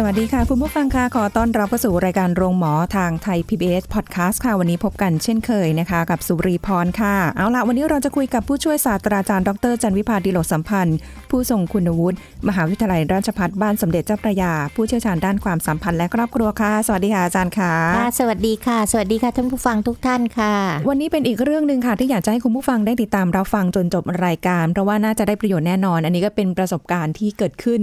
สวัสดีค่ะ คุณผู้ฟังค่ะขอต้อนรับเข้าสู่รายการโรงหมอทางไทย PBS Podcast ค่ะ วันนี้พบกันเช่นเคยนะคะ กับสุรีพรค่ะ เอาละวันนี้เราจะคุยกับผู้ช่วยศาสตราจารย์ดรจันวิพาดิโลกสัมพันธ์ ผู้ทรงคุณวุฒิมหาวิทยาลัยราชภัฏบ้านสมเด็จเจ้าพระยา ผู้เชี่ยวชาญด้านความสัมพันธ์และครอบครัวค่ะ สวัสดีค่ะอาจารย์ค่ะค่ะสวัสดีค่ะ สวัสดีค่ะท่านผู้ฟังทุกท่านค่ะ วันนี้เป็นอีกเรื่องหนึ่งค่ะ ที่อยากจะให้คุณผู้ฟังได้ติดตามรับฟังจนจบรายการ เพราะว่าน่าจะได้ประโยชน์แน่นอน อันนี้ก็เป็นประสบการณ์ที่เกิดขึ้น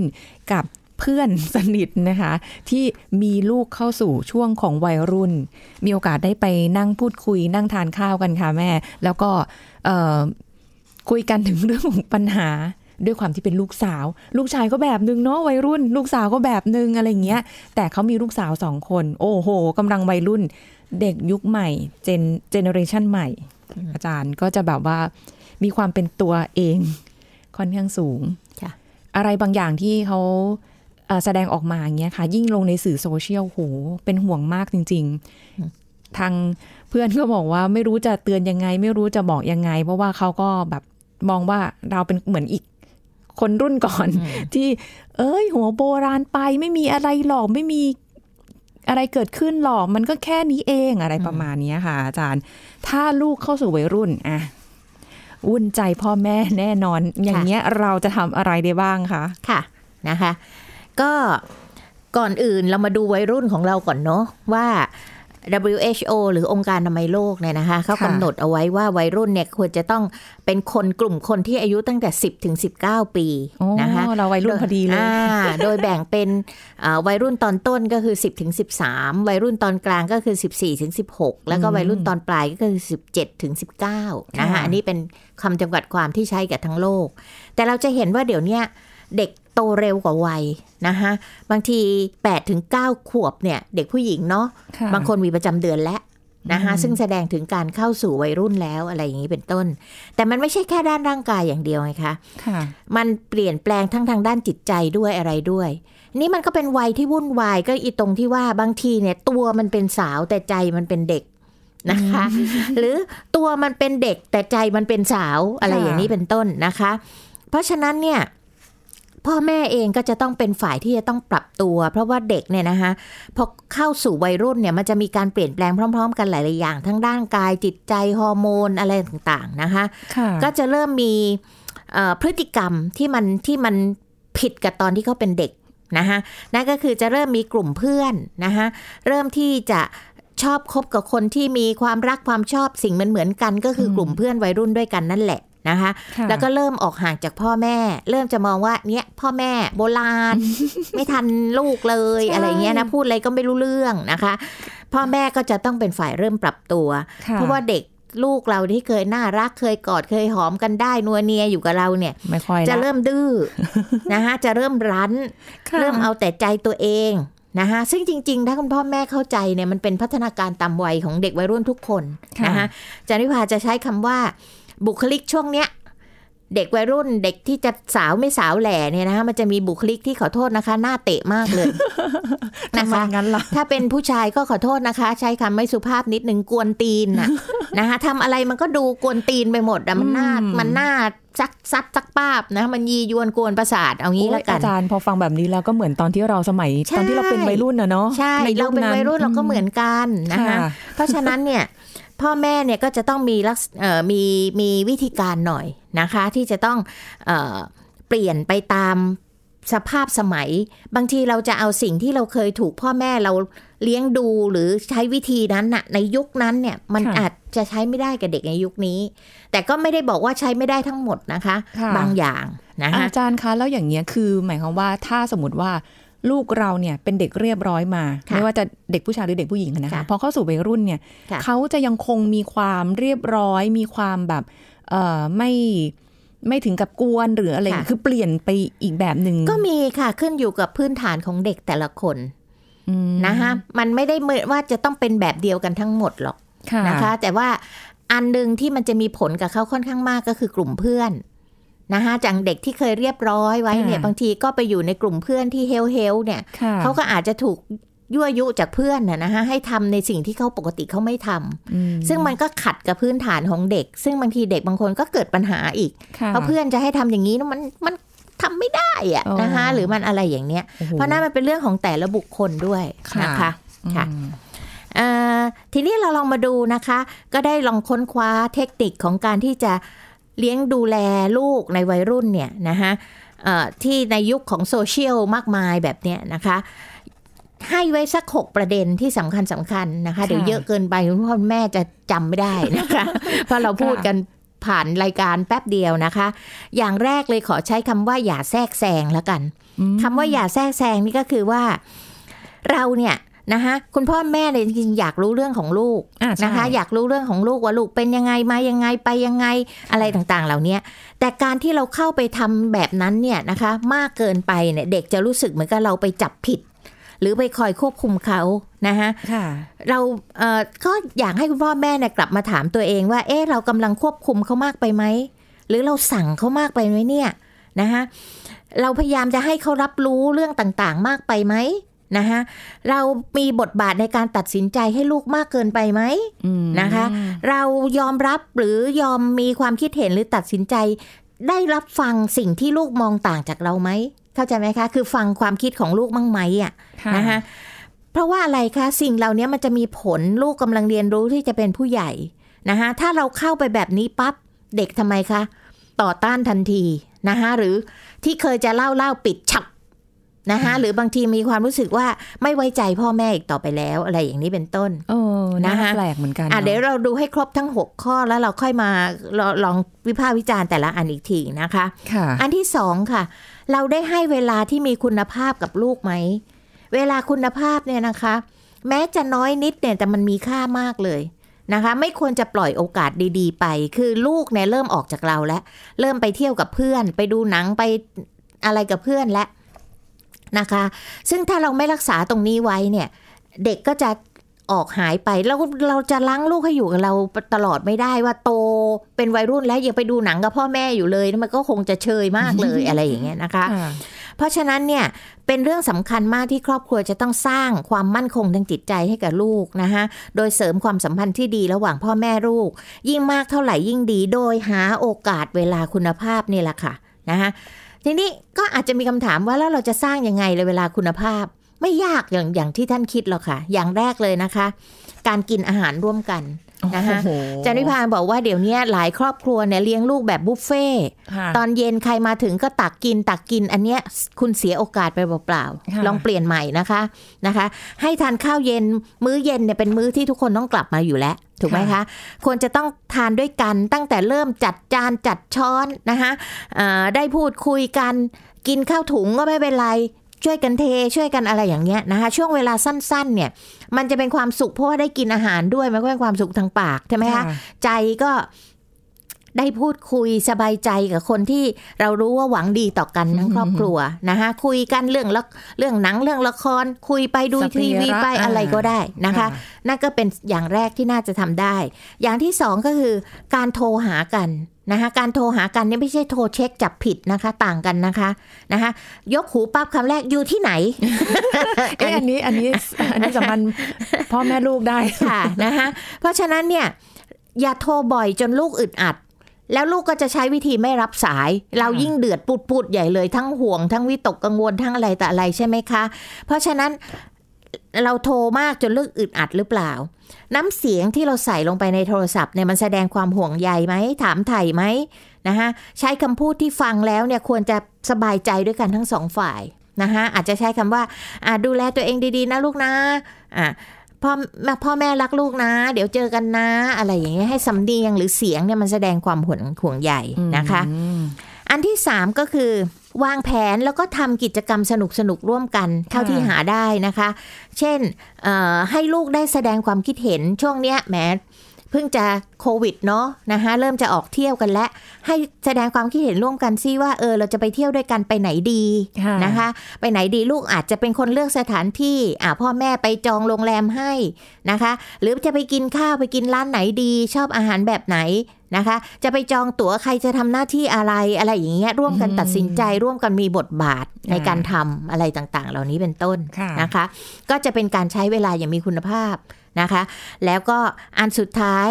กับ เพื่อนสนิทนะคะ ที่มีลูกเข้าสู่ช่วงของวัยรุ่น มีโอกาสได้ไปนั่งพูดคุยนั่งทานข้าวกันค่ะแม่ แล้วก็เอ่อคุยกันถึงเรื่องของปัญหาด้วยความที่เป็นลูกสาว ลูกชายก็แบบนึงเนาะวัยรุ่น ลูกสาวก็แบบนึงอะไรเงี้ย แต่เขามีลูกสาวสองคน โอ้โหกำลังวัยรุ่น เด็กยุคใหม่ gen generation ใหม่ อาจารย์ก็จะแบบว่ามีความเป็นตัวเองค่อนข้างสูงค่ะอะไรบางอย่างที่เขาเอ่อ แสดงออกมาอย่างเงี้ยค่ะ ยิ่งลงในสื่อโซเชียลโหเป็นห่วงมากจริง ๆ ทางเพื่อนก็บอกว่าไม่รู้จะเตือนยังไง ไม่รู้จะบอกยังไง เพราะว่าเขาก็แบบมองว่าเราเป็นเหมือนอีกคนรุ่นก่อน ที่ เอ้ย หัวโบราณไปไม่มีอะไรหรอกไม่มีอะไรเกิดขึ้นหรอกมันก็แค่นี้เองอะไรประมาณเนี้ยค่ะ อาจารย์ ถ้าลูกเข้าสู่วัยรุ่นอะวุ่นใจพ่อแม่แน่นอน อย่างเงี้ยเราจะทำอะไรได้บ้างคะ ค่ะนะคะ ก็ก่อนอื่นเรามาดูวัยรุ่นของเราก่อนเนาะว่า WHO หรือองค์การอนามัยโลกเนี่ยนะคะเขาค่ะกำหนดเอาไว้ว่าวัยรุ่นเนี่ยควรจะต้องเป็นคนกลุ่มคนที่อายุตั้งแต่ 10ถึง19 ปีโอ้นะคะเราวัยรุ่นพอดีเลยอ่าโดยแบ่งเป็นอ่าวัยรุ่นตอนต้นก็คือ 10ถึง13 วัยรุ่นตอนกลางก็คือ 14ถึง16 แล้วก็วัยรุ่นตอนปลายก็คือ 17ถึง19นะคะค่ะอันนี้เป็นคำจำกัดความที่ใช้กับทั้งโลก แต่เราจะเห็นว่าเดี๋ยวเนี้ยเด็ก โตเร็วกว่าวัยนะคะบางที8ถึง9ขวบเนี่ย เด็กผู้หญิงเนาะค่ะบางคนมีประจำเดือนแล้วนะคะอืมซึ่งแสดงถึงการเข้าสู่วัยรุ่นแล้วอะไรอย่างนี้เป็นต้น แต่มันไม่ใช่แค่ด้านร่างกายอย่างเดียวไงคะค่ะ มันเปลี่ยนแปลงทั้งทางด้านจิตใจด้วยอะไรด้วย นี่มันก็เป็นวัยที่วุ่นวายก็อีตรงที่ว่าบางทีเนี่ยตัวมันเป็นสาวแต่ใจมันเป็นเด็กนะคะ หรือตัวมันเป็นเด็กแต่ใจมันเป็นสาวอะไรค่ะอย่างนี้เป็นต้นนะคะ เพราะฉะนั้นเนี่ย พ่อแม่เองก็จะต้องเป็นฝ่ายที่จะต้องปรับตัว เพราะว่าเด็กเนี่ยนะคะพอเข้าสู่วัยรุ่นเนี่ยมันจะมีการเปลี่ยนแปลงพร้อม ๆ กันหลายๆอย่าง ทั้งด้านกายจิตใจฮอร์โมนอะไรต่างๆนะคะค่ะก็จะเริ่มมีเอ่อพฤติกรรมที่มันที่มันผิดกับตอนที่เขาเป็นเด็กนะคะนั่นก็คือจะเริ่มมีกลุ่มเพื่อนนะคะเริ่มที่จะชอบคบกับคนที่มีความรักความชอบสิ่งเหมือนเหมือนๆกัน ก็คือมกลุ่มเพื่อนวัยรุ่นด้วยกันนั่นแหละ นะคะค่ะแล้วก็เริ่มออกห่างจากพ่อแม่ เริ่มจะมองว่าเนี่ยพ่อแม่โบราณ ไม่ทันลูกเลยใช่อะไรเงี้ยนะพูดอะไรก็ไม่รู้เรื่องนะคะ พ่อแม่ก็จะต้องเป็นฝ่ายเริ่มปรับตัวค่เพราะว่าเด็กลูกเราที่เคยน่ารักเคยกอดเคยหอมกันได้นัวเนียอยู่กับเราเนี่ยไม่ค่อยจะลเริ่มดื้อนะคะจะเริ่มรั้นค่ะเริ่มเอาแต่ใจตัวเองนะคะซึ่งจริง ๆ ถ้าคุณพ่อแม่เข้าใจเนี่ยมันเป็นพัฒนาการตามวัยของเด็กวัยรุ่นทุกคนนะคะจันวิภาจะใช้คำว่า บุคลิกช่วงเนี้ยเด็กวัยรุ่นเด็กที่จะสาวไม่สาวแหล่เนี่ยนะคะมันจะมีบุคลิกที่ขอโทษนะคะ หน้าเตะมากเลยทำนะไมคะงั้นล่ะถ้าเป็นผู้ชายก็ขอโทษนะคะ ใช้คำไม่สุภาพนิดนึงกวนตีนน่ะนะคะทำอะไรมันก็ดูกวนตีนไปหมดอะมันน่าอืมมันน่าซักซัดซักป้าบนะมันยียวนกวนประสาทเอางี้โอ้ละยกัอานจารย์พอฟังแบบนี้แล้วก็เหมือนตอนที่เราสมัยใช่ตอนที่เราเป็นวัยรุ่นนะเนาะใช่ในเราคเป็นนั้นวัยรุ่นเราก็เหมือนกันนะคะค่ะเพราะฉะนั้นเนี่ย พ่อแม่เนี่ยก็จะต้องมีลักษเอ่อมีมีวิธีการหน่อยนะคะ ที่จะต้องเอ่อเปลี่ยนไปตามสภาพสมัย บางทีเราจะเอาสิ่งที่เราเคยถูกพ่อแม่เราเลี้ยงดูหรือใช้วิธีนั้นน่ะในยุคนั้นเนี่ยมันค่ะอาจจะใช้ไม่ได้กับเด็กในยุคนี้ แต่ก็ไม่ได้บอกว่าใช้ไม่ได้ทั้งหมดนะคะค่ะบางอย่างนะคะอาจารย์คะแล้วอย่างเงี้ยคือหมายความว่าถ้าสมมติว่า ลูกเราเนี่ยเป็นเด็กเรียบร้อยมาค่ะไม่ว่าจะเด็กผู้ชายหรือเด็กผู้หญิงนะคะค่ะพอเข้าสู่วัยรุ่นเนี่ยค่ะเขาจะยังคงมีความเรียบร้อย มีความแบบเอ่อไม่ไม่ถึงกับกวนหรืออะไรค่ะคือเปลี่ยนไปอีกแบบหนึ่งก็มีค่ะขึ้นอยู่กับพื้นฐานของเด็กแต่ละคนอืมนะคะมันไม่ได้เหมือนว่าจะต้องเป็นแบบเดียวกันทั้งหมดหรอกค่ะนะคะ แต่ว่าอันหนึ่งที่มันจะมีผลกับเขาค่อนข้างมากก็คือกลุ่มเพื่อน นะคะจากเด็กที่เคยเรียบร้อยไว้เนี่ยค่ะบางทีก็ไปอยู่ในกลุ่มเพื่อนที่เฮลเฮลเนี่ยค่ะเขาก็อาจจะถูกยั่วยุจากเพื่อนนะนะคะให้ทำในสิ่งที่เขาปกติเขาไม่ทำอืมซึ่งมันก็ขัดกับพื้นฐานของเด็ก ซึ่งบางทีเด็กบางคนก็เกิดปัญหาอีกค่ะเพราะเพื่อนจะให้ทำอย่างนี้นะมันมันทำไม่ได้อะอ๋อนะคะหรือมันอะไรอย่างเนี้ยโอ้โหเพราะนั่นมันเป็นเรื่องของแต่ละบุคคลด้วยค่ะนะคะค่ะอืมเอ่อทีนี้เราลองมาดูนะคะ ก็ได้ลองค้นคว้าเทคนิคของการที่จะ เลี้ยงดูแลลูกในวัยรุ่นเนี่ยนะคะเอ่อที่ในยุคของโซเชียลมากมายแบบเนี้ยนะคะ ให้ไว้สักหกประเด็นที่สำคัญสำคัญนะคะ เดี๋ยวเยอะเกินไปคุณพ่อคุณแม่จะจำไม่ได้นะคะ เพราะเราพูดกันผ่านรายการแป๊บเดียวนะคะ อย่างแรกเลยขอใช้คำว่าอย่าแทรกแซงแล้วกันอืมคำว่าอย่าแทรกแซงนี่ก็คือว่า เราเนี่ย นะคะคุณพ่อแม่เนี่ยจริงๆอยากรู้เรื่องของลูกอ่าใช่นะคะ อยากรู้เรื่องของลูกว่าลูกเป็นยังไงมายังไงไปยังไงอะไรต่างๆ เหล่านี้แต่การที่เราเข้าไปทำแบบนั้นเนี่ยนะคะ มากเกินไปเนี่ยเด็กจะรู้สึกเหมือนกับเราไปจับผิด หรือไปคอยควบคุมเขานะคะค่ะเราเอ่อก็อยากให้คุณพ่อแม่เนี่ยกลับมาถามตัวเองว่า เอ๊ะเรากำลังควบคุมเขามากไปไหมหรือเราสั่งเขามากไปไหมเนี่ยนะคะเราพยายามจะให้เขารับรู้เรื่องต่างๆ มากไปไหม นะคะเรามีบทบาทในการตัดสินใจให้ลูกมากเกินไปไหมอืมนะคะ เรายอมรับหรือยอมมีความคิดเห็นหรือตัดสินใจ ได้รับฟังสิ่งที่ลูกมองต่างจากเราไหมเข้าใจไหมคะ คือฟังความคิดของลูกบ้างไหมอะค่ะนะคะเพราะว่าอะไรคะสิ่งเหล่านี้มันจะมีผลลูกกำลังเรียนรู้ที่จะเป็นผู้ใหญ่นะคะถ้าเราเข้าไปแบบนี้ปั๊บเด็กทำไมคะต่อต้านทันทีนะคะหรือที่เคยจะเล่าเล่าปิดฉับ นะคะหรือบางทีมีความรู้สึกว่าไม่ไว้ใจพ่อแม่อีกต่อไปแล้วอะไรอย่างนี้เป็นต้นเออน่านะคะแปลกเหมือนกันอะนเดี๋ยวเราดูให้ครบทั้ง 6 ข้อแล้วเราค่อยมาลอลองวิพากษ์วิจารณ์แต่ละอันอีกทีนะคะค่ะอันที่สองค่ะ เราได้ให้เวลาที่มีคุณภาพกับลูกไหม เวลาคุณภาพเนี่ยนะคะ แม้จะน้อยนิดเนี่ยแต่มันมีค่ามากเลยนะคะไม่ควรจะปล่อยโอกาสดีๆ ไป คือลูกเนี่ยเริ่มออกจากเราแล้ว เริ่มไปเที่ยวกับเพื่อน ไปดูหนังไปอะไรกับเพื่อนแล้ว นะคะ ซึ่งถ้าเราไม่รักษาตรงนี้ไว้เนี่ย เด็กก็จะออกหายไปแล้วเราจะล้างลูกให้อยู่กับเราตลอดไม่ได้ว่าโตเป็นวัยรุ่นแล้วยังไปดูหนังกับพ่อแม่อยู่เลยมันก็คงจะเชยมากเลยอะไรอย่างเงี้ยนะคะค่ะเพราะฉะนั้นเนี่ยเป็นเรื่องสำคัญมากที่ครอบครัวจะต้องสร้างความมั่นคงทางจิตใจให้กับลูกนะคะโดยเสริมความสัมพันธ์ที่ดีระหว่างพ่อแม่ลูก ยิ่งมากเท่าไหร่ยิ่งดี โดยหาโอกาสเวลาคุณภาพนี่แหละค่ะนะคะ ทีนี้ก็อาจจะมีคำถามว่าแล้วเราจะสร้างยังไงเลยเวลาคุณภาพ ไม่ยากอย่างอย่างที่ท่านคิดหรอกค่ะ อย่างแรกเลยนะคะ การกินอาหารร่วมกัน นะคะโอ้โหจันวิพาบอกว่าเดี๋ยวนี้หลายครอบครัวเนี่ยเลี้ยงลูกแบบบุฟเฟ่ต์ค่ะตอนเย็นใครมาถึงก็ตักกินตักกินอันเนี้ยคุณเสียโอกาสไปเปล่าค่ะๆลองเปลี่ยนใหม่นะคะนะคะ ให้ทานข้าวเย็นมื้อเย็นเนี่ยเป็นมื้อที่ทุกคนต้องกลับมาอยู่แล้วถูกไหมคะ ควรจะต้องทานด้วยกันตั้งแต่เริ่มจัดจานจัดช้อนนะคะเอ่อได้พูดคุยกันกินข้าวถุงก็ไม่เป็นไร ช่วยกันเทช่วยกันอะไรอย่างเงี้ยนะคะ ช่วงเวลาสั้น ๆ เนี่ย มันจะเป็นความสุขเพราะว่าได้กินอาหารด้วยมันก็เป็นความสุขทางปากใช่ไหมคะค่ะใจก็ได้พูดคุยสบายใจกับคนที่เรารู้ว่าหวังดีต่อกันทั้งครอบครัวนะคะคุยกันเรื่องละเรื่องหนังเรื่องละคร คุยไปดูสเปรทีวีระไปอ่าอะไรก็ได้นะคะ นั่นก็เป็นอย่างแรกที่น่าจะทำได้ อย่างที่สองก็คือการโทรหากัน นะคะการโทรหากันเนี่ยไม่ใช่โทรเช็คจับผิดนะคะ ต่างกันนะคะนะคะยกหูปั๊บคำแรกอยู่ที่ไหนเอ๊ะอันนี้อันนี้อันนี้สำคัญพ่อแม่ลูกได้ค่ะนะคะเพราะฉะนั้นเนี่ยอย่าโทรบ่อยจนลูกอึดอัด แล้วลูกก็จะใช้วิธีไม่รับสาย เรายิ่งเดือดปุดปุดๆใหญ่เลยทั้งห่วงทั้งวิตกกังวลทั้งอะไรแต่อะไรใช่ไหมคะ เพราะฉะนั้น เราโทรมากจนลูกอึดอัดหรือเปล่า น้ำเสียงที่เราใส่ลงไปในโทรศัพท์เนี่ยมันแสดงความห่วงใยไหม ถามไถ่ไหมนะคะใช้คำพูดที่ฟังแล้วเนี่ยควรจะสบายใจด้วยกันทั้งสองฝ่ายนะคะอาจจะใช้คำว่าอ่าดูแลตัวเองดีๆ นะลูกนะอ่าพ่อแม่พ่อแม่รักลูกนะ เดี๋ยวเจอกันนะ อะไรอย่างเงี้ยให้สำเนียงหรือเสียงเนี่ยมันแสดงความห่วงห่วงใยนะคะอืมอันที่สามก็คือ วางแผนแล้วก็ทำกิจกรรมสนุกสนุกๆร่วมกันเท่าที่หาได้นะคะ เช่นเอ่อให้ลูกได้แสดงความคิดเห็นช่วงเนี้ยแหมเพิ่งจะโควิดเนาะนะคะเริ่มจะออกเที่ยวกันแล้วให้แสดงความคิดเห็นร่วมกันซิว่าเออเราจะไปเที่ยวด้วยกันไปไหนดีค่ะนะคะ ไปไหนดีลูกอาจจะเป็นคนเลือกสถานที่อ่าพ่อแม่ไปจองโรงแรมให้นะคะ หรือจะไปกินข้าวไปกินร้านไหนดี ชอบอาหารแบบไหนนะคะ จะไปจองตั๋วใครจะทำหน้าที่อะไรอะไรอย่างเงี้ยร่วมกันตัดสินใจร่วมกันมีบทบาทในการทำอะไรต่างๆ เหล่านี้เป็นต้นค่ะนะคะ ก็จะเป็นการใช้เวลาอย่างมีคุณภาพ นะคะ แล้วก็อันสุดท้าย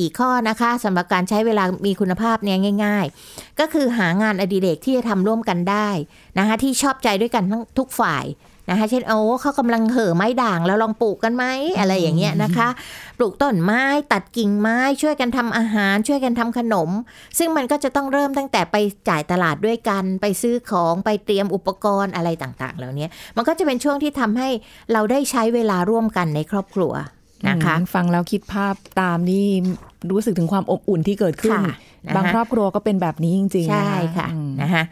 4 ข้อนะคะสำหรับการใช้เวลามีคุณภาพเนี่ยง่าย ๆ ก็คือหางานอดิเรกที่จะทำร่วมกันได้นะคะที่ชอบใจด้วยกันทั้งทุกฝ่าย นะคะเช่นโอ้เขากำลังเห่อไม้ด่างแล้วลองปลูกกันไหมอะไรอย่างเงี้ยนะคะ ปลูกต้นไม้ตัดกิ่งไม้ช่วยกันทำอาหารช่วยกันทำขนม ซึ่งมันก็จะต้องเริ่มตั้งแต่ไปจ่ายตลาดด้วยกัน ไปซื้อของไปเตรียมอุปกรณ์อะไรต่างๆ เหล่านี้มันก็จะเป็นช่วงที่ทำให้เราได้ใช้เวลาร่วมกันในครอบครัวนะคะอืมฟังแล้วคิดภาพตามนี่รู้สึกถึงความอบอุ่นที่เกิดขึ้นค่ะนะคะบางครอบครัวก็เป็นแบบนี้จริงๆใช่นค่ะอืมนะคะ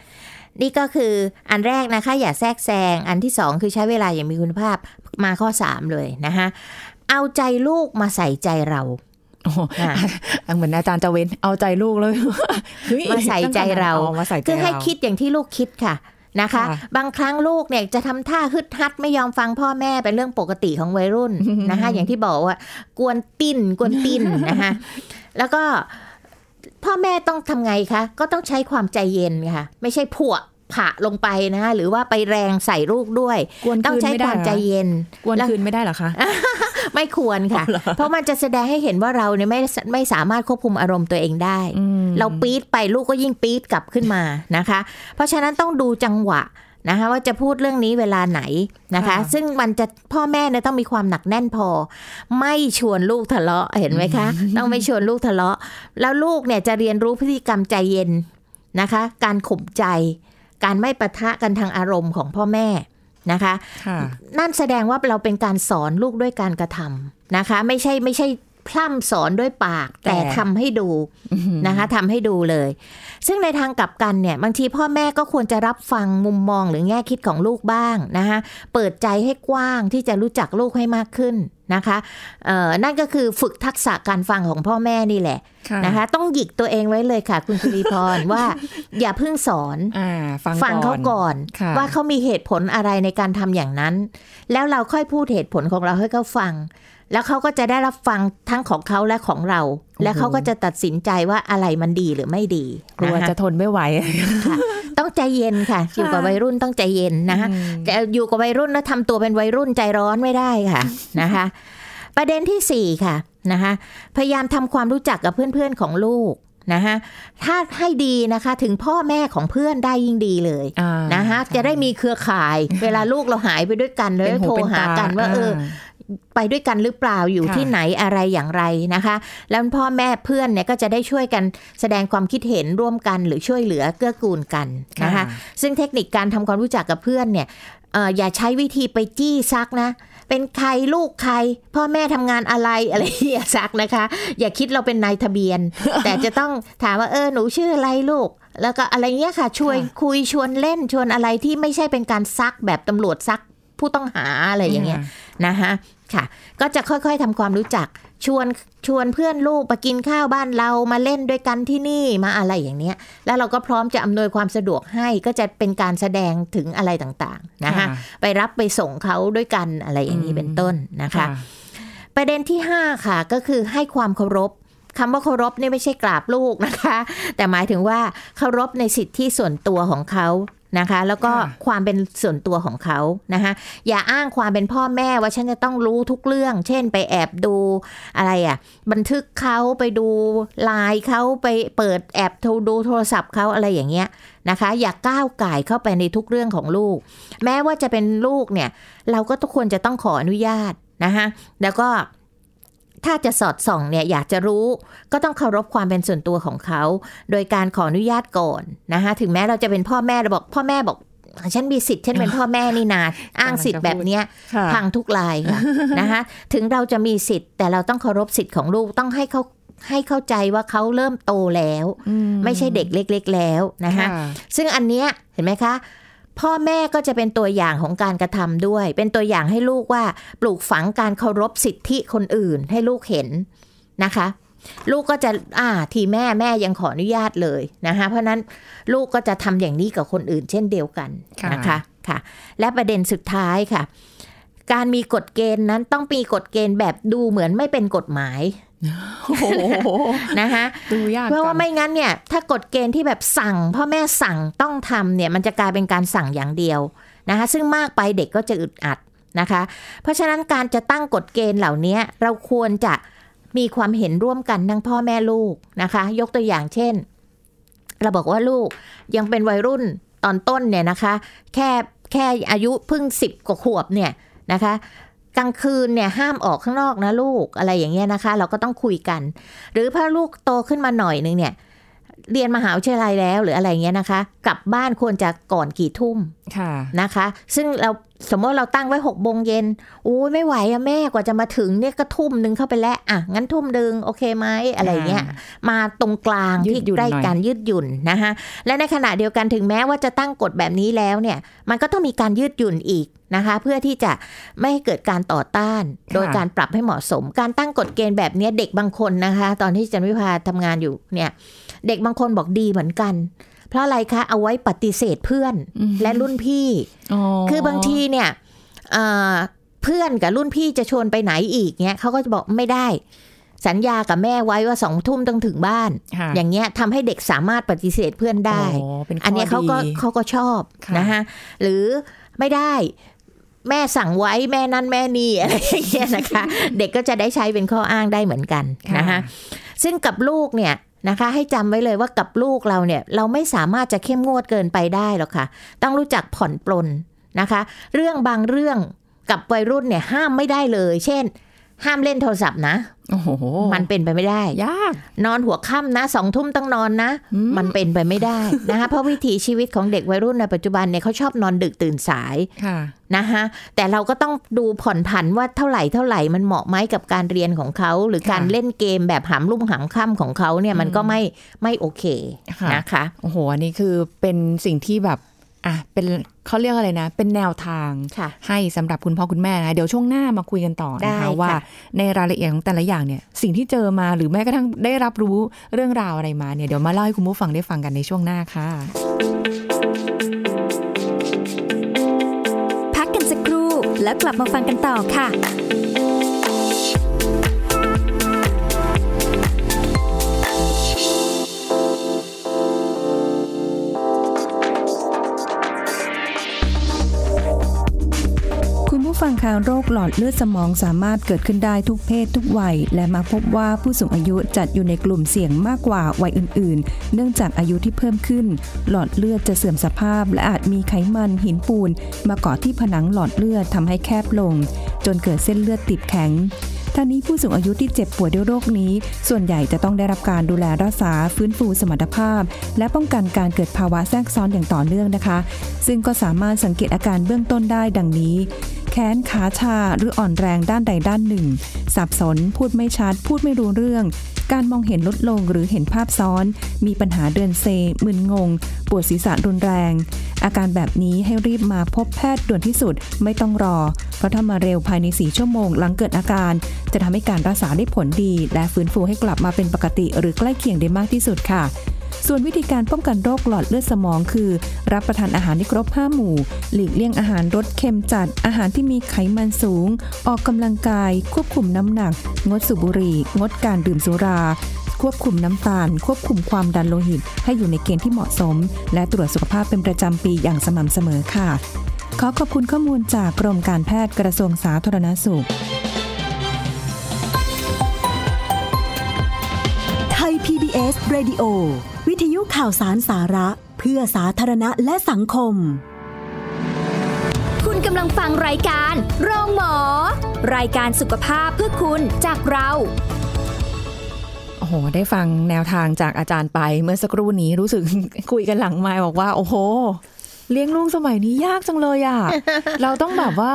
นี่ก็คืออันแรกนะคะ อย่าแทรกแซง อันที่สองคือใช้เวลาอย่างมีคุณภาพมาข้อสามเลยนะคะเอาใจลูกมาใส่ใจเราโอ้โหอะเหมือนอาจารย์จะเว้นเอาใจลูกเลยเฮ้ยมาใส่ใจเราอ๋อมาใส่ใจคือให้เราคิดอย่างที่ลูกคิดค่ะนะคะค่ะบางครั้งลูกเนี่ยจะทำท่าฮึดฮัดไม่ยอมฟังพ่อแม่เป็นเรื่องปกติของวัยรุ่นนะคะ อย่างที่บอกว่ากวนติ้นกวนติ้นนะคะแล้วก็ พ่อแม่ต้องทำไงคะ ก็ต้องใช้ความใจเย็นค่ะ ไม่ใช่ผัวผะลงไปนะคะหรือว่าไปแรงใส่ลูกด้วยกวนต้องคืนใช้ไม่คได้วามเหรอใจเย็นกวนแล้วคืนไม่ได้เหรอคะไม่ควรค่ะ เพราะมันจะแสดงให้เห็นว่าเราเนี่ยไม่ไม่สามารถควบคุมอารมณ์ตัวเองได้อืมเราปี๊ดไปลูกก็ยิ่งปี๊ดกลับขึ้นมานะคะ เพราะฉะนั้นต้องดูจังหวะ นะคะว่าจะพูดเรื่องนี้เวลาไหนนะคะค่ะซึ่งมันจะพ่อแม่เนี่ยต้องมีความหนักแน่นพอ ไม่ชวนลูกทะเลาะเห็นไหมคะ ต้องไม่ชวนลูกทะเลาะ แล้วลูกเนี่ยจะเรียนรู้พฤติกรรมใจเย็นนะคะ การข่มใจ การไม่ปะทะกันทางอารมณ์ของพ่อแม่นะคะค่ะนั่นแสดงว่าเราเป็นการสอนลูกด้วยการกระทำนะคะ ไม่ใช่ไม่ใช่ พร่ำสอนด้วยปากแต่แต่ทำให้ดูนะคะทำให้ดูเลย ซึ่งในทางกลับกันเนี่ยบางทีพ่อแม่ก็ควรจะรับฟังมุมมองหรือแง่คิดของลูกบ้างนะคะเปิดใจให้กว้างที่จะรู้จักลูกให้มากขึ้นนะคะเอ่อนั่นก็คือฝึกทักษะการฟังของพ่อแม่นี่แหละค่ะนะคะ ต้องหยิกตัวเองไว้เลยค่ะ คุณสุริพรว่าอย่าเพิ่งสอนอ่าฟังฟังเขาก่อนค่ะว่าเขามีเหตุผลอะไรในการทำอย่างนั้น แล้วเราค่อยพูดเหตุผลของเราให้เขาฟัง แล้วเขาก็จะได้รับฟังทั้งของเขาและของเรา และเขาก็จะตัดสินใจว่าอะไรมันดีหรือไม่ดีกลัวนะคะจะทนไม่ไหวค่ะต้องใจเย็นค่ะ อยู่กับวัยรุ่นต้องใจเย็นนะคะแต่อยู่กับวัยรุ่นแล้วทำตัวเป็นวัยรุ่นใจร้อนไม่ได้ค่ะนะคะ ประเด็นที่สี่ค่ะนะคะพยายามทำความรู้จักกับเพื่อนๆของลูกนะคะถ้าให้ดีนะคะถึงพ่อแม่ของเพื่อนได้ยิ่งดีเลยอ่านะคะจะได้มีเครือข่าย เวลาลูกเราหายไปด้วยกันเลยเป็นโทรเป็นหาตกันว่าเออ ไปด้วยกันหรือเปล่าอยู่ค่ะที่ไหนอะไรอย่างไรนะคะ แล้วพ่อแม่เพื่อนเนี่ยก็จะได้ช่วยกันแสดงความคิดเห็นร่วมกันหรือช่วยเหลือเกื้อกูลกันนะคะซึ่งเทคนิคการทำความรู้จักกับเพื่อนเนี่ยเอ่ออย่าใช้วิธีไปจี้ซักนะเป็นใครลูกใคร พ่อแม่ทำงานอะไรอะไรอย่าซักนะคะ อย่าคิดเราเป็นนายทะเบียน แต่จะต้องถามว่าเออหนูชื่ออะไรลูก แล้วก็อะไรเงี้ยค่ะช่วยค่ะคุยชวนเล่นชวนอะไรที่ไม่ใช่เป็นการซักแบบตำรวจซักผู้ต้องหาอะไรอย่างเงี้ยนะคะ ค่ะ ก็จะค่อยๆทำความรู้จักชวนชวนเพื่อนลูกมากินข้าวบ้านเรามาเล่นด้วยกันที่นี่มาอะไรอย่างเนี้ย แล้วเราก็พร้อมจะอำนวยความสะดวกให้ก็จะเป็นการแสดงถึงอะไรต่างๆนะคะไปรับไปส่งเขาด้วยกันอะไรอย่างนี้เป็นต้นนะคะ ประเด็นที่ 5 ค่ะก็คือให้ความเคารพคำว่าเคารพนี่ไม่ใช่กราบลูกนะคะ แต่หมายถึงว่าเคารพในสิทธิส่วนตัวของเขา นะคะ แล้วก็ค่ะความเป็นส่วนตัวของเขานะคะอย่าอ้างความเป็นพ่อแม่ว่าฉันจะต้องรู้ทุกเรื่อง เช่นไปแอบดูอะไรอะ่ะ บันทึกเขาไปดูไลน์เขาไปเปิดแอบโทรดูโทรศัพท์เขาอะไรอย่างเงี้ยนะคะ อย่าก้าวไก่ายเข้าไปในทุกเรื่องของลูก แม้ว่าจะเป็นลูกเนี่ย เราก็ต้องควรจะต้องขออนุญาตนะคะแล้วก็ ถ้าจะสอดส่องเนี่ยอยากจะรู้ ก็ต้องเคารพความเป็นส่วนตัวของเขา โดยการขออนุญาตก่อนนะคะถึงแม้เราจะเป็นพ่อแม่เราบอกพ่อแม่บอกฉันมีสิทธิ์ฉันเป็นพ่อแม่นี่นาอ้างสิทธิ์แบบเนี้ยค่ะพังทุกลายค่ะนะคะถึงเราจะมีสิทธิ์แต่เราต้องเคารพสิทธิ์ของลูกต้องให้เขาให้เข้าใจว่าเขาเริ่มโตแล้วอืไม่ใช่เด็กเล็ก ๆ แล้วนะคะค่ะซึ่งอันเนี้ยเห็นไหมคะ พ่อแม่ก็จะเป็นตัวอย่างของการกระทำด้วย เป็นตัวอย่างให้ลูกว่าปลูกฝังการเคารพสิทธิคนอื่นให้ลูกเห็นนะคะ ลูกก็จะอ่าทีแม่แม่ยังขออนุญาตเลยนะคะ เพราะฉะนั้นลูกก็จะทำอย่างนี้กับคนอื่น เช่นเดียวกันค่ะนะคะค่ะ และประเด็นสุดท้ายค่ะ การมีกฎเกณฑ์นั้นต้องมีกฎเกณฑ์แบบดูเหมือนไม่เป็นกฎหมาย โอ้โหนะคะดูยากเพราะว่าจังไม่งั้นเนี่ย ถ้ากฎเกณฑ์ที่แบบสั่งพ่อแม่สั่งต้องทำเนี่ย มันจะกลายเป็นการสั่งอย่างเดียวนะคะ ซึ่งมากไปเด็กก็จะอึดอัดนะคะ เพราะฉะนั้นการจะตั้งกฎเกณฑ์เหล่านี้เราควรจะมีความเห็นร่วมกันทั้งพ่อแม่ลูกนะคะ ยกตัวอย่างเช่น เราบอกว่าลูกยังเป็นวัยรุ่นตอนต้นเนี่ยนะคะ แค่แค่อายุเพิ่งสิบกว่าขวบเนี่ยนะคะ กลางคืนเนี่ยห้ามออกข้างนอกนะลูกอะไรอย่างเงี้ยนะคะ เราก็ต้องคุยกัน หรือถ้าลูกโตขึ้นมาหน่อยนึงเนี่ย เรียนมหาวิทยาลัยแล้วหรืออะไรเงี้ยนะคะ กลับบ้านควรจะก่อนกี่ทุ่ม นะคะ ซึ่งเราสมมติเราตั้งไว้หกโมงเย็นโอ้ยไม่ไหวอะแม่กว่าจะมาถึงเนี่ยก็ทุ่มหนึ่งเข้าไปแล้วอะงั้นทุ่มหนึ่งโอเคไหมอะไรเงี้ยมาตรงกลางยืที่ดหยุ่นใกล้หน่อยกันยืดหยุ่นนะคะและในขณะเดียวกันถึงแม้ว่าจะตั้งกฎแบบนี้แล้วเนี่ยมันก็ต้องมีการยืดหยุ่นอีกนะคะ เพื่อที่จะไม่ให้เกิดการต่อต้าน โดยการปรับให้เหมาะสม การตั้งกฎเกณฑ์แบบเนี้ยเด็กบางคนนะคะ ตอนที่จันวิพาทำงานอยู่เนี่ย เด็กบางคนบอกดีเหมือนกัน เพราะอะไรคะเอาไว้ปฏิเสธเพื่อนและรุ่นพี่อ๋อคือบางทีเนี่ยเอ่อเพื่อนกับรุ่นพี่จะชวนไปไหนอีกเนี่ยเขาก็จะบอกไม่ได้ สัญญากับแม่ไว้ว่าสองทุ่มต้องถึงบ้านค่ะอย่างเงี้ยทำให้เด็กสามารถปฏิเสธเพื่อนได้อ๋อเป็นข้อันเนี้ยเขาก็ดีเขาก็ชอบค่ะนะคะหรือไม่ได้แม่สั่งไว้แม่นั่นแม่นี่อะไรอย่างเงี้ยนะคะ เด็กก็จะได้ใช้เป็นข้ออ้างได้เหมือนกันนะคะซึ่งกับลูกเนี่ย นะคะ ให้จำไว้เลยว่ากับลูกเราเนี่ย เราไม่สามารถจะเข้มงวดเกินไปได้หรอกค่ะ ต้องรู้จักผ่อนปลนนะคะ เรื่องบางเรื่องกับวัยรุ่นเนี่ยห้ามไม่ได้เลย เช่น ห้ามเล่นโทรศัพท์นะโอ้โหมันเป็นไปไม่ได้ ยาก นอนหัวค่ำนะสองทุ่มต้องนอนนะ มันเป็นไปไม่ได้นะคะเพราะวิถีชีวิตของเด็กวัยรุ่นในปัจจุบันเนี่ยเขาชอบนอนดึกตื่นสายค่ะนะคะแต่เราก็ต้องดูผ่อนผันว่าเท่าไหร่เท่าไหร่มันเหมาะไหมกับการเรียนของเขา หรือการค่ะเล่นเกมแบบหามลุ่มหามค่ำของเขาเนี่ยมันก็ไม่ไม่โอเคค่ะนะคะโอ้โหอันนี้คือเป็นสิ่งที่แบบ อะเป็นเขาเรียกอะไรนะ เป็นแนวทางค่ะให้สำหรับคุณพ่อคุณแม่นะคะเดี๋ยวช่วงหน้ามาคุยกันต่อได้นะคะค่ะว่าในรายละเอียดของแต่ละอย่างเนี่ย สิ่งที่เจอมาหรือแม้กระทั่งได้รับรู้เรื่องราวอะไรมาเนี่ยเดี๋ยวมาเล่าให้คุณผู้ฟังได้ฟังกันในช่วงหน้าค่ะ พักกันสักครู่แล้วกลับมาฟังกันต่อค่ะ ผู้ฟังคะโรคหลอดเลือดสมองสามารถเกิดขึ้นได้ทุกเพศทุกวัย และมาพบว่าผู้สูงอายุจัดอยู่ในกลุ่มเสี่ยงมากกว่าวัยอื่น ๆ เนื่องจากอายุที่เพิ่มขึ้น หลอดเลือดจะเสื่อมสภาพ และอาจมีไขมันหินปูน มาเกาะที่ผนังหลอดเลือดทำให้แคบลง จนเกิดเส้นเลือดติดแข็ง ท่างนี้ผู้สูงอายุที่เจ็บป่วยด้วยโรคนี้ ส่วนใหญ่จะต้องได้รับการดูแลรักษาฟื้นฟูสมรรถภาพ และป้องกันการเกิดภาวะแทรกซ้อนอย่างต่อเนื่องนะคะ ซึ่งก็สามารถสังเกตอาการเบื้องต้นได้ดังนี้ แขนขาชาหรืออ่อนแรงด้านใดด้านหนึ่ง สับสน พูดไม่ชัด พูดไม่รู้เรื่อง การมองเห็นลดลงหรือเห็นภาพซ้อน มีปัญหาเดินเซ มึนงง ปวดศีรษะรุนแรง อาการแบบนี้ให้รีบมาพบแพทย์ด่วนที่สุดไม่ต้องรอ เพราะถ้ามาเร็วภายใน 4 ชั่วโมงหลังเกิดอาการ จะทำให้การรักษาได้ผลดี และฟื้นฟูให้กลับมาเป็นปกติ หรือใกล้เคียงได้มากที่สุดค่ะ ส่วนวิธีการป้องกันโรคหลอดเลือดสมองคือ รับประทานอาหารที่ครบ5หมู่ หลีกเลี่ยงอาหารรสเค็มจัด อาหารที่มีไขมันสูง ออกกำลังกาย ควบคุมน้ำหนัก งดสูบบุหรี่ งดการดื่มสุรา ควบคุมน้ำตาล ควบคุมความดันโลหิต ให้อยู่ในเกณฑ์ที่เหมาะสม และตรวจสุขภาพเป็นประจำปีอย่างสม่ำเสมอค่ะ ขอขอบคุณข้อมูลจากกรมการแพทย์กระทรวงสาธารณสุข PBS Radio วิทยุข่าวสารสาระ เพื่อสาธารณะและสังคม คุณกำลังฟังรายการโรงหมอ รายการสุขภาพเพื่อคุณจากเราโอ้โห ได้ฟังแนวทางจากอาจารย์ไปเมื่อสักครู่นี้รู้สึกคุยกันหลังไมค์บอกว่า โอ้โห เลี้ยงลูกสมัยนี้ยากจังเลยอะเราต้องแบบว่า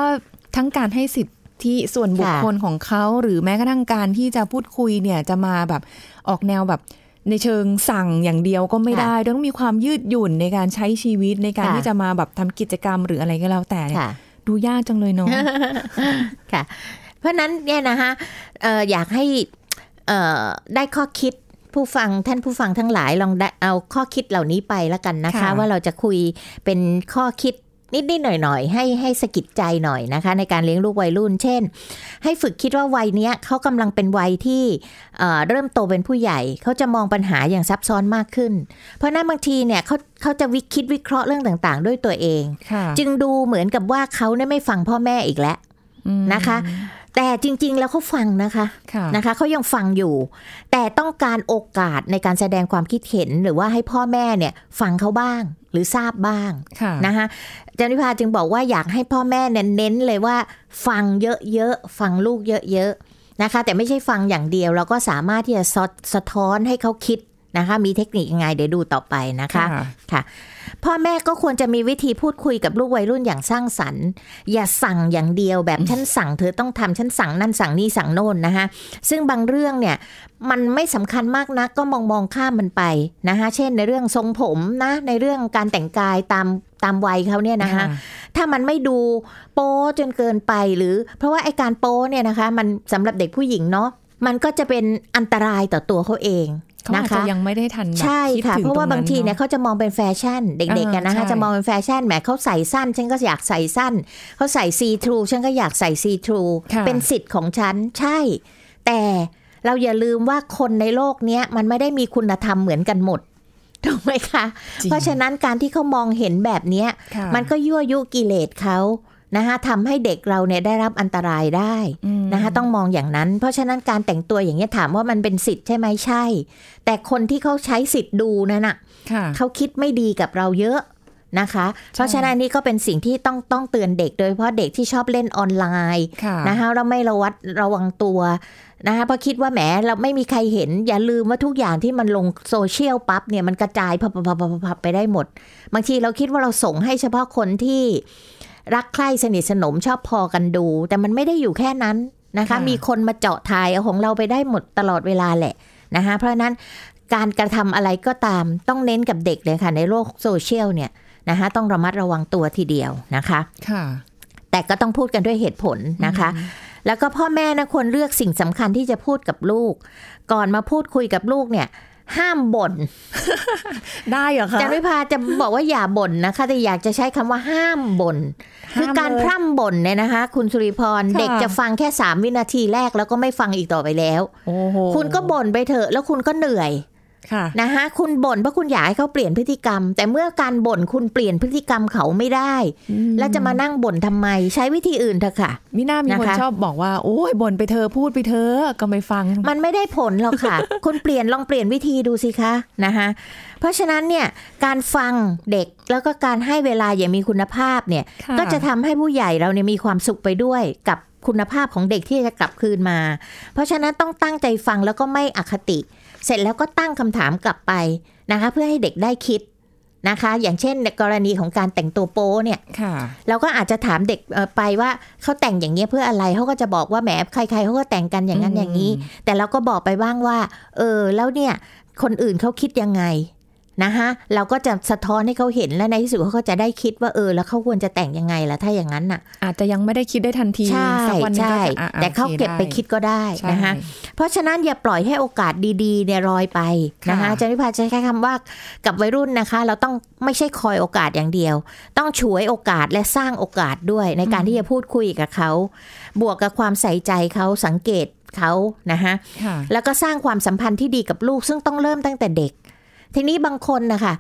ทั้งการให้สิทธิส่วนบุคคลของเขาหรือแม้กระทั่งการที่จะพูดคุยเนี่ยจะมาแบบออกแนวแบบ ในเชิงสั่งอย่างเดียวก็ไม่ได้ ต้องมีความยืดหยุ่นในการใช้ชีวิตในการค่ะที่จะมาแบบทำกิจกรรมหรืออะไรก็แล้วแต่เนี่ยค่ะดูยากจังเลยเนาะค่ะ เพราะฉะนั้นเนี่ยนะคะเอ่ออยากให้เอ่อได้ข้อคิดผู้ฟังท่านผู้ฟังทั้งหลายลองได้เอาข้อคิดเหล่านี้ไปแล้วกันนะคะค่ะว่าเราจะคุยเป็นข้อคิด นิดๆหน่อยๆให้ให้สะกิดใจหน่อยนะคะ ในการเลี้ยงลูกวัยรุ่น เช่น ให้ฝึกคิดว่าวัยเนี้ยเขากำลังเป็นวัยที่เอ่อเริ่มโตเป็นผู้ใหญ่เขาจะมองปัญหาอย่างซับซ้อนมากขึ้น เพราะฉะนั้นบางทีเนี่ยเขาเขาจะวิคิดวิเคราะห์เรื่องต่างๆ ด้วยตัวเองค่ะจึงดูเหมือนกับว่าเขาเนี่ยไม่ฟังพ่อแม่อีกแล้วอืมนะคะแต่จริง ๆ แล้วเขาฟังนะคะค่ะนะคะเขายังฟังอยู่ แต่ต้องการโอกาสในการแสดงความคิดเห็นหรือว่าให้พ่อแม่เนี่ยฟังเขาบ้าง หรือทราบบ้างค่ะนะคะอาจารย์วิภาจึงบอกว่าอยากให้พ่อแม่เน้นเน้นเลยว่า ฟังเยอะๆ ฟังลูกเยอะๆนะคะ แต่ไม่ใช่ฟังอย่างเดียว เราก็สามารถที่จะสะสะท้อนให้เขาคิด นะคะ มีเทคนิคยังไงเดี๋ยวดูต่อไปนะคะค่ะ พ่อแม่ก็ควรจะมีวิธีพูดคุยกับลูกวัยรุ่นอย่างสร้างสรรค์ อย่าสั่งอย่างเดียวแบบฉันสั่งเธอต้องทำฉันสั่งนั่นสั่งนี่สั่งโน่นนะคะซึ่งบางเรื่องเนี่ยมันไม่สำคัญมากนักก็มองมองข้ามมันไปนะคะเช่นในเรื่องทรงผมนะในเรื่องการแต่งกายตามตามวัยเขาเนี่ยนะคะถ้ามันไม่ดูโป๊จนเกินไปหรือ เพราะว่าไอการโป๊เนี่ยนะคะ มันสำหรับเด็กผู้หญิงเนาะมันก็จะเป็นอันตรายต่อตัวเขาเอง เขาอานะจจะคะยังไม่ได้ทันแบบใช่ดค่ะถึเพราะว่าตบางทีเนี่ยอะเขาจะมองเป็นแฟชั่นเด็กๆกันนะคะอ่าใช่จะมองเป็นแฟชั่นแหมเขาใส่สั้น ฉันก็อยากใส่สั้นเขาใส่ซีทรูฉันก็อยากใส่ซีทรูค่ะเป็นสิทธิ์ของฉันใช่ แต่เราอย่าลืมว่าคนในโลกเนี้ยมันไม่ได้มีคุณธรรมเหมือนกันหมดถูกไหมคะจริงเพราะฉะนั้นการที่เขามองเห็นแบบเนี้ยค่ะมันก็ยั่วยุกิเลสเขา นะคะทำให้เด็กเราเนี่ยได้รับอันตรายได้อืมนะคะต้องมองอย่างนั้น เพราะฉะนั้นการแต่งตัวอย่างนี้ยถามว่ามันเป็นสิทธิ์ใช่ไหมใช่ แต่คนที่เขาใช้สิทธิ์ดูนั่นน่ะค่ะเขาคิดไม่ดีกับเราเยอะนะคะ เพราะฉะนั้นนี่ก็เป็นสิ่งที่ต้องต้องเตือนเด็กโดยเฉพาะเด็กที่ชอบเล่นออนไลน์ค่ะนะคะเราไม่ระวัดระวังตัวนะคะเพราะคิดว่าแหมเราไม่มีใครเห็น อย่าลืมว่าทุกอย่างที่มันลงโซเชียลปั๊บเนี่ยมันกระจายพับพับพับพับพับไปได้หมด บางทีเราคิดว่าเราส่งให้เฉพาะคนที่ รักใคร่สนิทสนมชอบพอกันดู แต่มันไม่ได้อยู่แค่นั้นนะคะค่ะมีคนมาเจาะทายเอาของเราไปได้หมดตลอดเวลาแหละนะคะเพราะฉะนั้นการกระทำอะไรก็ตามต้องเน้นกับเด็กเลยค่ะ ในโลกโซเชียลเนี่ยนะคะต้องระมัดระวังตัวทีเดียวนะคะค่ะแต่ก็ต้องพูดกันด้วยเหตุผลนะคะ แล้วก็พ่อแม่นะควรเลือกสิ่งสำคัญที่จะพูดกับลูก ก่อนมาพูดคุยกับลูกเนี่ย ห้ามบ่นได้เหรอคะจันวิพาจะบอกว่าอย่าบ่นนะคะแต่อยากจะใช้คำว่าห้ามบ่นห้ามคือการเลยพร่ำบ่นเนี่ยนะคะ คุณสุริพรค่ะเด็กจะฟังแค่สามวินาทีแรกแล้วก็ไม่ฟังอีกต่อไปแล้วโอ้โหคุณก็บ่นไปเถอะแล้วคุณก็เหนื่อยค่ะ นะคะคุณบ่นเพราะคุณอยากให้เขาเปลี่ยนพฤติกรรม แต่เมื่อการบ่นคุณเปลี่ยนพฤติกรรมเขาไม่ได้ แล้วจะมานั่งบ่นทำไม ใช้วิธีอื่นเถอะค่ะมิน่ามีคนนะคะชอบบอกว่าโอ้ยบ่นไปเธอะพูดไปเธอะก็ไม่ฟัง มันไม่ได้ผลหรอกค่ะ คุณเปลี่ยนลองเปลี่ยนวิธีดูสิคะนะคะเพราะฉะนั้นเนี่ยการฟังเด็กแล้วก็การให้เวลาอย่างมีคุณภาพเนี่ยค่ะก็จะทำให้ผู้ใหญ่เราเนี่ยมีความสุขไปด้วยกับคุณภาพของเด็กที่จะกลับคืนมา เพราะฉะนั้นต้องตั้งใจฟังแล้วก็ไม่อคติ เสร็จแล้วก็ตั้งคำถามกลับไปนะคะ เพื่อให้เด็กได้คิดนะคะ อย่างเช่นในกรณีของการแต่งตัวโป๊เนี่ยค่ะเราก็อาจจะถามเด็กเอ่อไปว่าเขาแต่งอย่างเงี้ยเพื่ออะไรเขาก็จะบอกว่าแหมใครๆเขาก็แต่งกันอย่างนั้นอืมอย่างนี้ แต่เราก็บอกไปบ้างว่า เออแล้วเนี่ยคนอื่นเขาคิดยังไง นะคะเราก็จะสะท้อนให้เขาเห็นและในที่สุดเขาก็จะได้คิดว่าเออ แล้วเขาควรจะแต่งยังไงล่ะถ้าอย่างนั้นน่ะ อาจจะยังไม่ได้คิดได้ทันทีใช่สักวันหนึงใช่ก็จะอะอะแต่เขาโอคเก็บไปด้คิดก็ได้ใช่นะคะเพราะฉะนั้นอย่าปล่อยให้โอกาสดีๆเนี่ยลอยไปนะคะค่ะอาจารย์วิพาจะใช้คำว่ากับวัยรุ่นนะคะ เราต้องไม่ใช่คอยโอกาสอย่างเดียว ต้องฉวยโอกาสและสร้างโอกาสด้วยในการที่จะพูดคุยกับเขา บวกกับความใส่ใจเขาสังเกตเขานะคะค่ะแล้วก็สร้างความสัมพันธ์ที่ดีกับลูกซึ่งต้องเริ่มตั้งแต่เด็ก ทีนี้บางคนนะคะ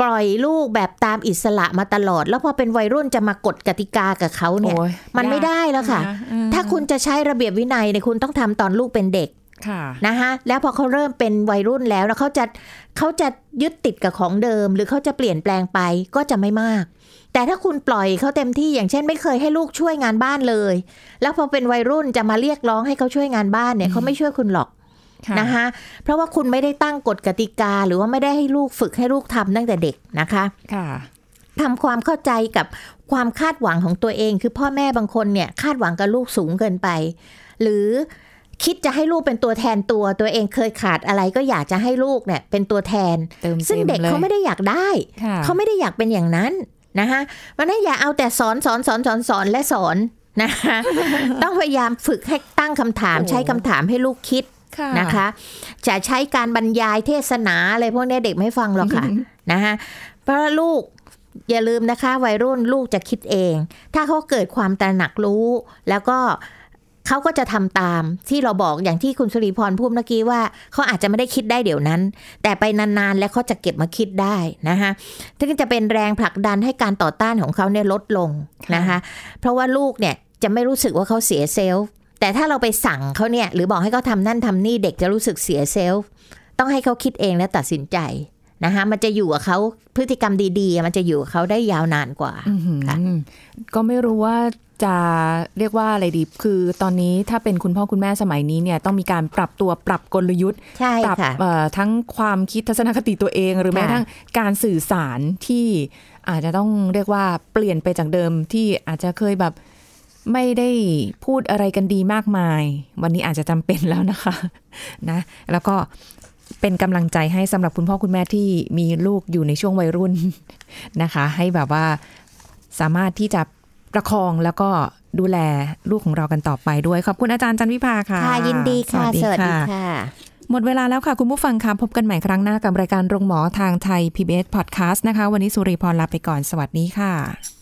ปล่อยลูกแบบตามอิสระมาตลอด แล้วพอเป็นวัยรุ่นจะมากฎกติกากับเขาเนี่ยโอ้ยมันไม่ยากได้แล้วค่ะนอืมถ้าคุณจะใช้ระเบียบวินัยเนี่ยคุณต้องทำตอนลูกเป็นเด็กค่ะนะคะแล้วพอเขาเริ่มเป็นวัยรุ่นแล้วแล้วเขาจะเขาจะยึดติดกับของเดิม หรือเขาจะเปลี่ยนแปลงไปก็จะไม่มาก แต่ถ้าคุณปล่อยเขาเต็มที่อย่างเช่น ไม่เคยให้ลูกช่วยงานบ้านเลย แล้วพอเป็นวัยรุ่นจะมาเรียกร้องให้เขาช่วยงานบ้านเนี่ยเขาไม่ช่วยคุณหรอกค่ะ นะคะเพราะว่าคุณไม่ได้ตั้งกฎกติกา หรือว่าไม่ได้ให้ลูกฝึกให้ลูกทำตั้งแต่เด็กนะคะค่ะทำความเข้าใจกับความคาดหวังของตัวเอง คือพ่อแม่บางคนเนี่ยคาดหวังกับลูกสูงเกินไป หรือคิดจะให้ลูกเป็นตัวแทนตัวตัวเองเคยขาดอะไรก็อยากจะให้ลูกเนี่ยเป็นตัวแทนเติมซึ่งเด็กต็ลยเขาไม่ได้อยากได้ค่ะเขาไม่ได้อยากเป็นอย่างนั้นนะคะมันนั้นอย่าเอาแต่สอนสอนสอนสอนสอนและสอนนะคะต้องพยายามฝึกให้ตั้งคำถามโอ้ใช้คำถามให้ลูกคิดค่ะ นะคะ จะใช้การบรรยายเทศนาอะไรพวกเนี้ยเด็กไม่ฟังหรอกค่ะนะคะเพราะลูกอย่าลืมนะคะ วัยรุ่นลูกจะคิดเอง ถ้าเขาเกิดความตระหนักรู้ แล้วก็เขาก็จะทำตามที่เราบอกอย่างที่คุณสุริพรพูดเมื่อกี้ว่าเขาอาจจะไม่ได้คิดได้เดี๋ยวนั้น แต่ไปนานๆ แล้วเขาจะเก็บมาคิดได้นะคะซึ่งจะเป็นแรงผลักดันให้การต่อต้านของเขาเนี่ยลดลงนะคะ เพราะว่าลูกเนี่ยจะไม่รู้สึกว่าเขาเสียเซลล์ แต่ถ้าเราไปสั่งเขาเนี่ย หรือบอกให้เขาทำนั่นทำนี่เด็กจะรู้สึกเสียเซลล์ต้องให้เขาคิดเองและตัดสินใจนะคะมันจะอยู่กับเขาพฤติกรรมดีๆ มันจะอยู่กับเขาได้ยาวนานกว่าอื้อหือค่ะก็ไม่รู้ว่าจะเรียกว่าอะไรดีคือตอนนี้ถ้าเป็นคุณพ่อคุณแม่สมัยนี้เนี่ยต้องมีการปรับตัวปรับกลยุทธ์ใช่ปรับค่ะเอ่อทั้งความคิดทัศนคติตัวเอง หรือแม้ค่ะกระทั่งการสื่อสารที่อาจจะต้องเรียกว่าเปลี่ยนไปจากเดิมที่อาจจะเคยแบบ ไม่ได้พูดอะไรกันดีมากมาย วันนี้อาจจะจำเป็นแล้วนะคะนะ แล้วก็เป็นกำลังใจให้สำหรับคุณพ่อคุณแม่ที่มีลูกอยู่ในช่วงวัยรุ่นนะคะ ให้แบบว่าสามารถที่จะประคองแล้วก็ดูแลลูกของเรากันต่อไปด้วย ขอบคุณอาจารย์จันวิภาค่ะค่ะ ยินดีค่ะ สวัสดีค่ะ หมดเวลาแล้วค่ะ คุณผู้ฟังค่ะ พบกันใหม่ครั้งหน้ากับรายการโรงหมอทางไทย PBS Podcast นะคะ วันนี้สุริพรลาไปก่อนสวัสดีค่ะ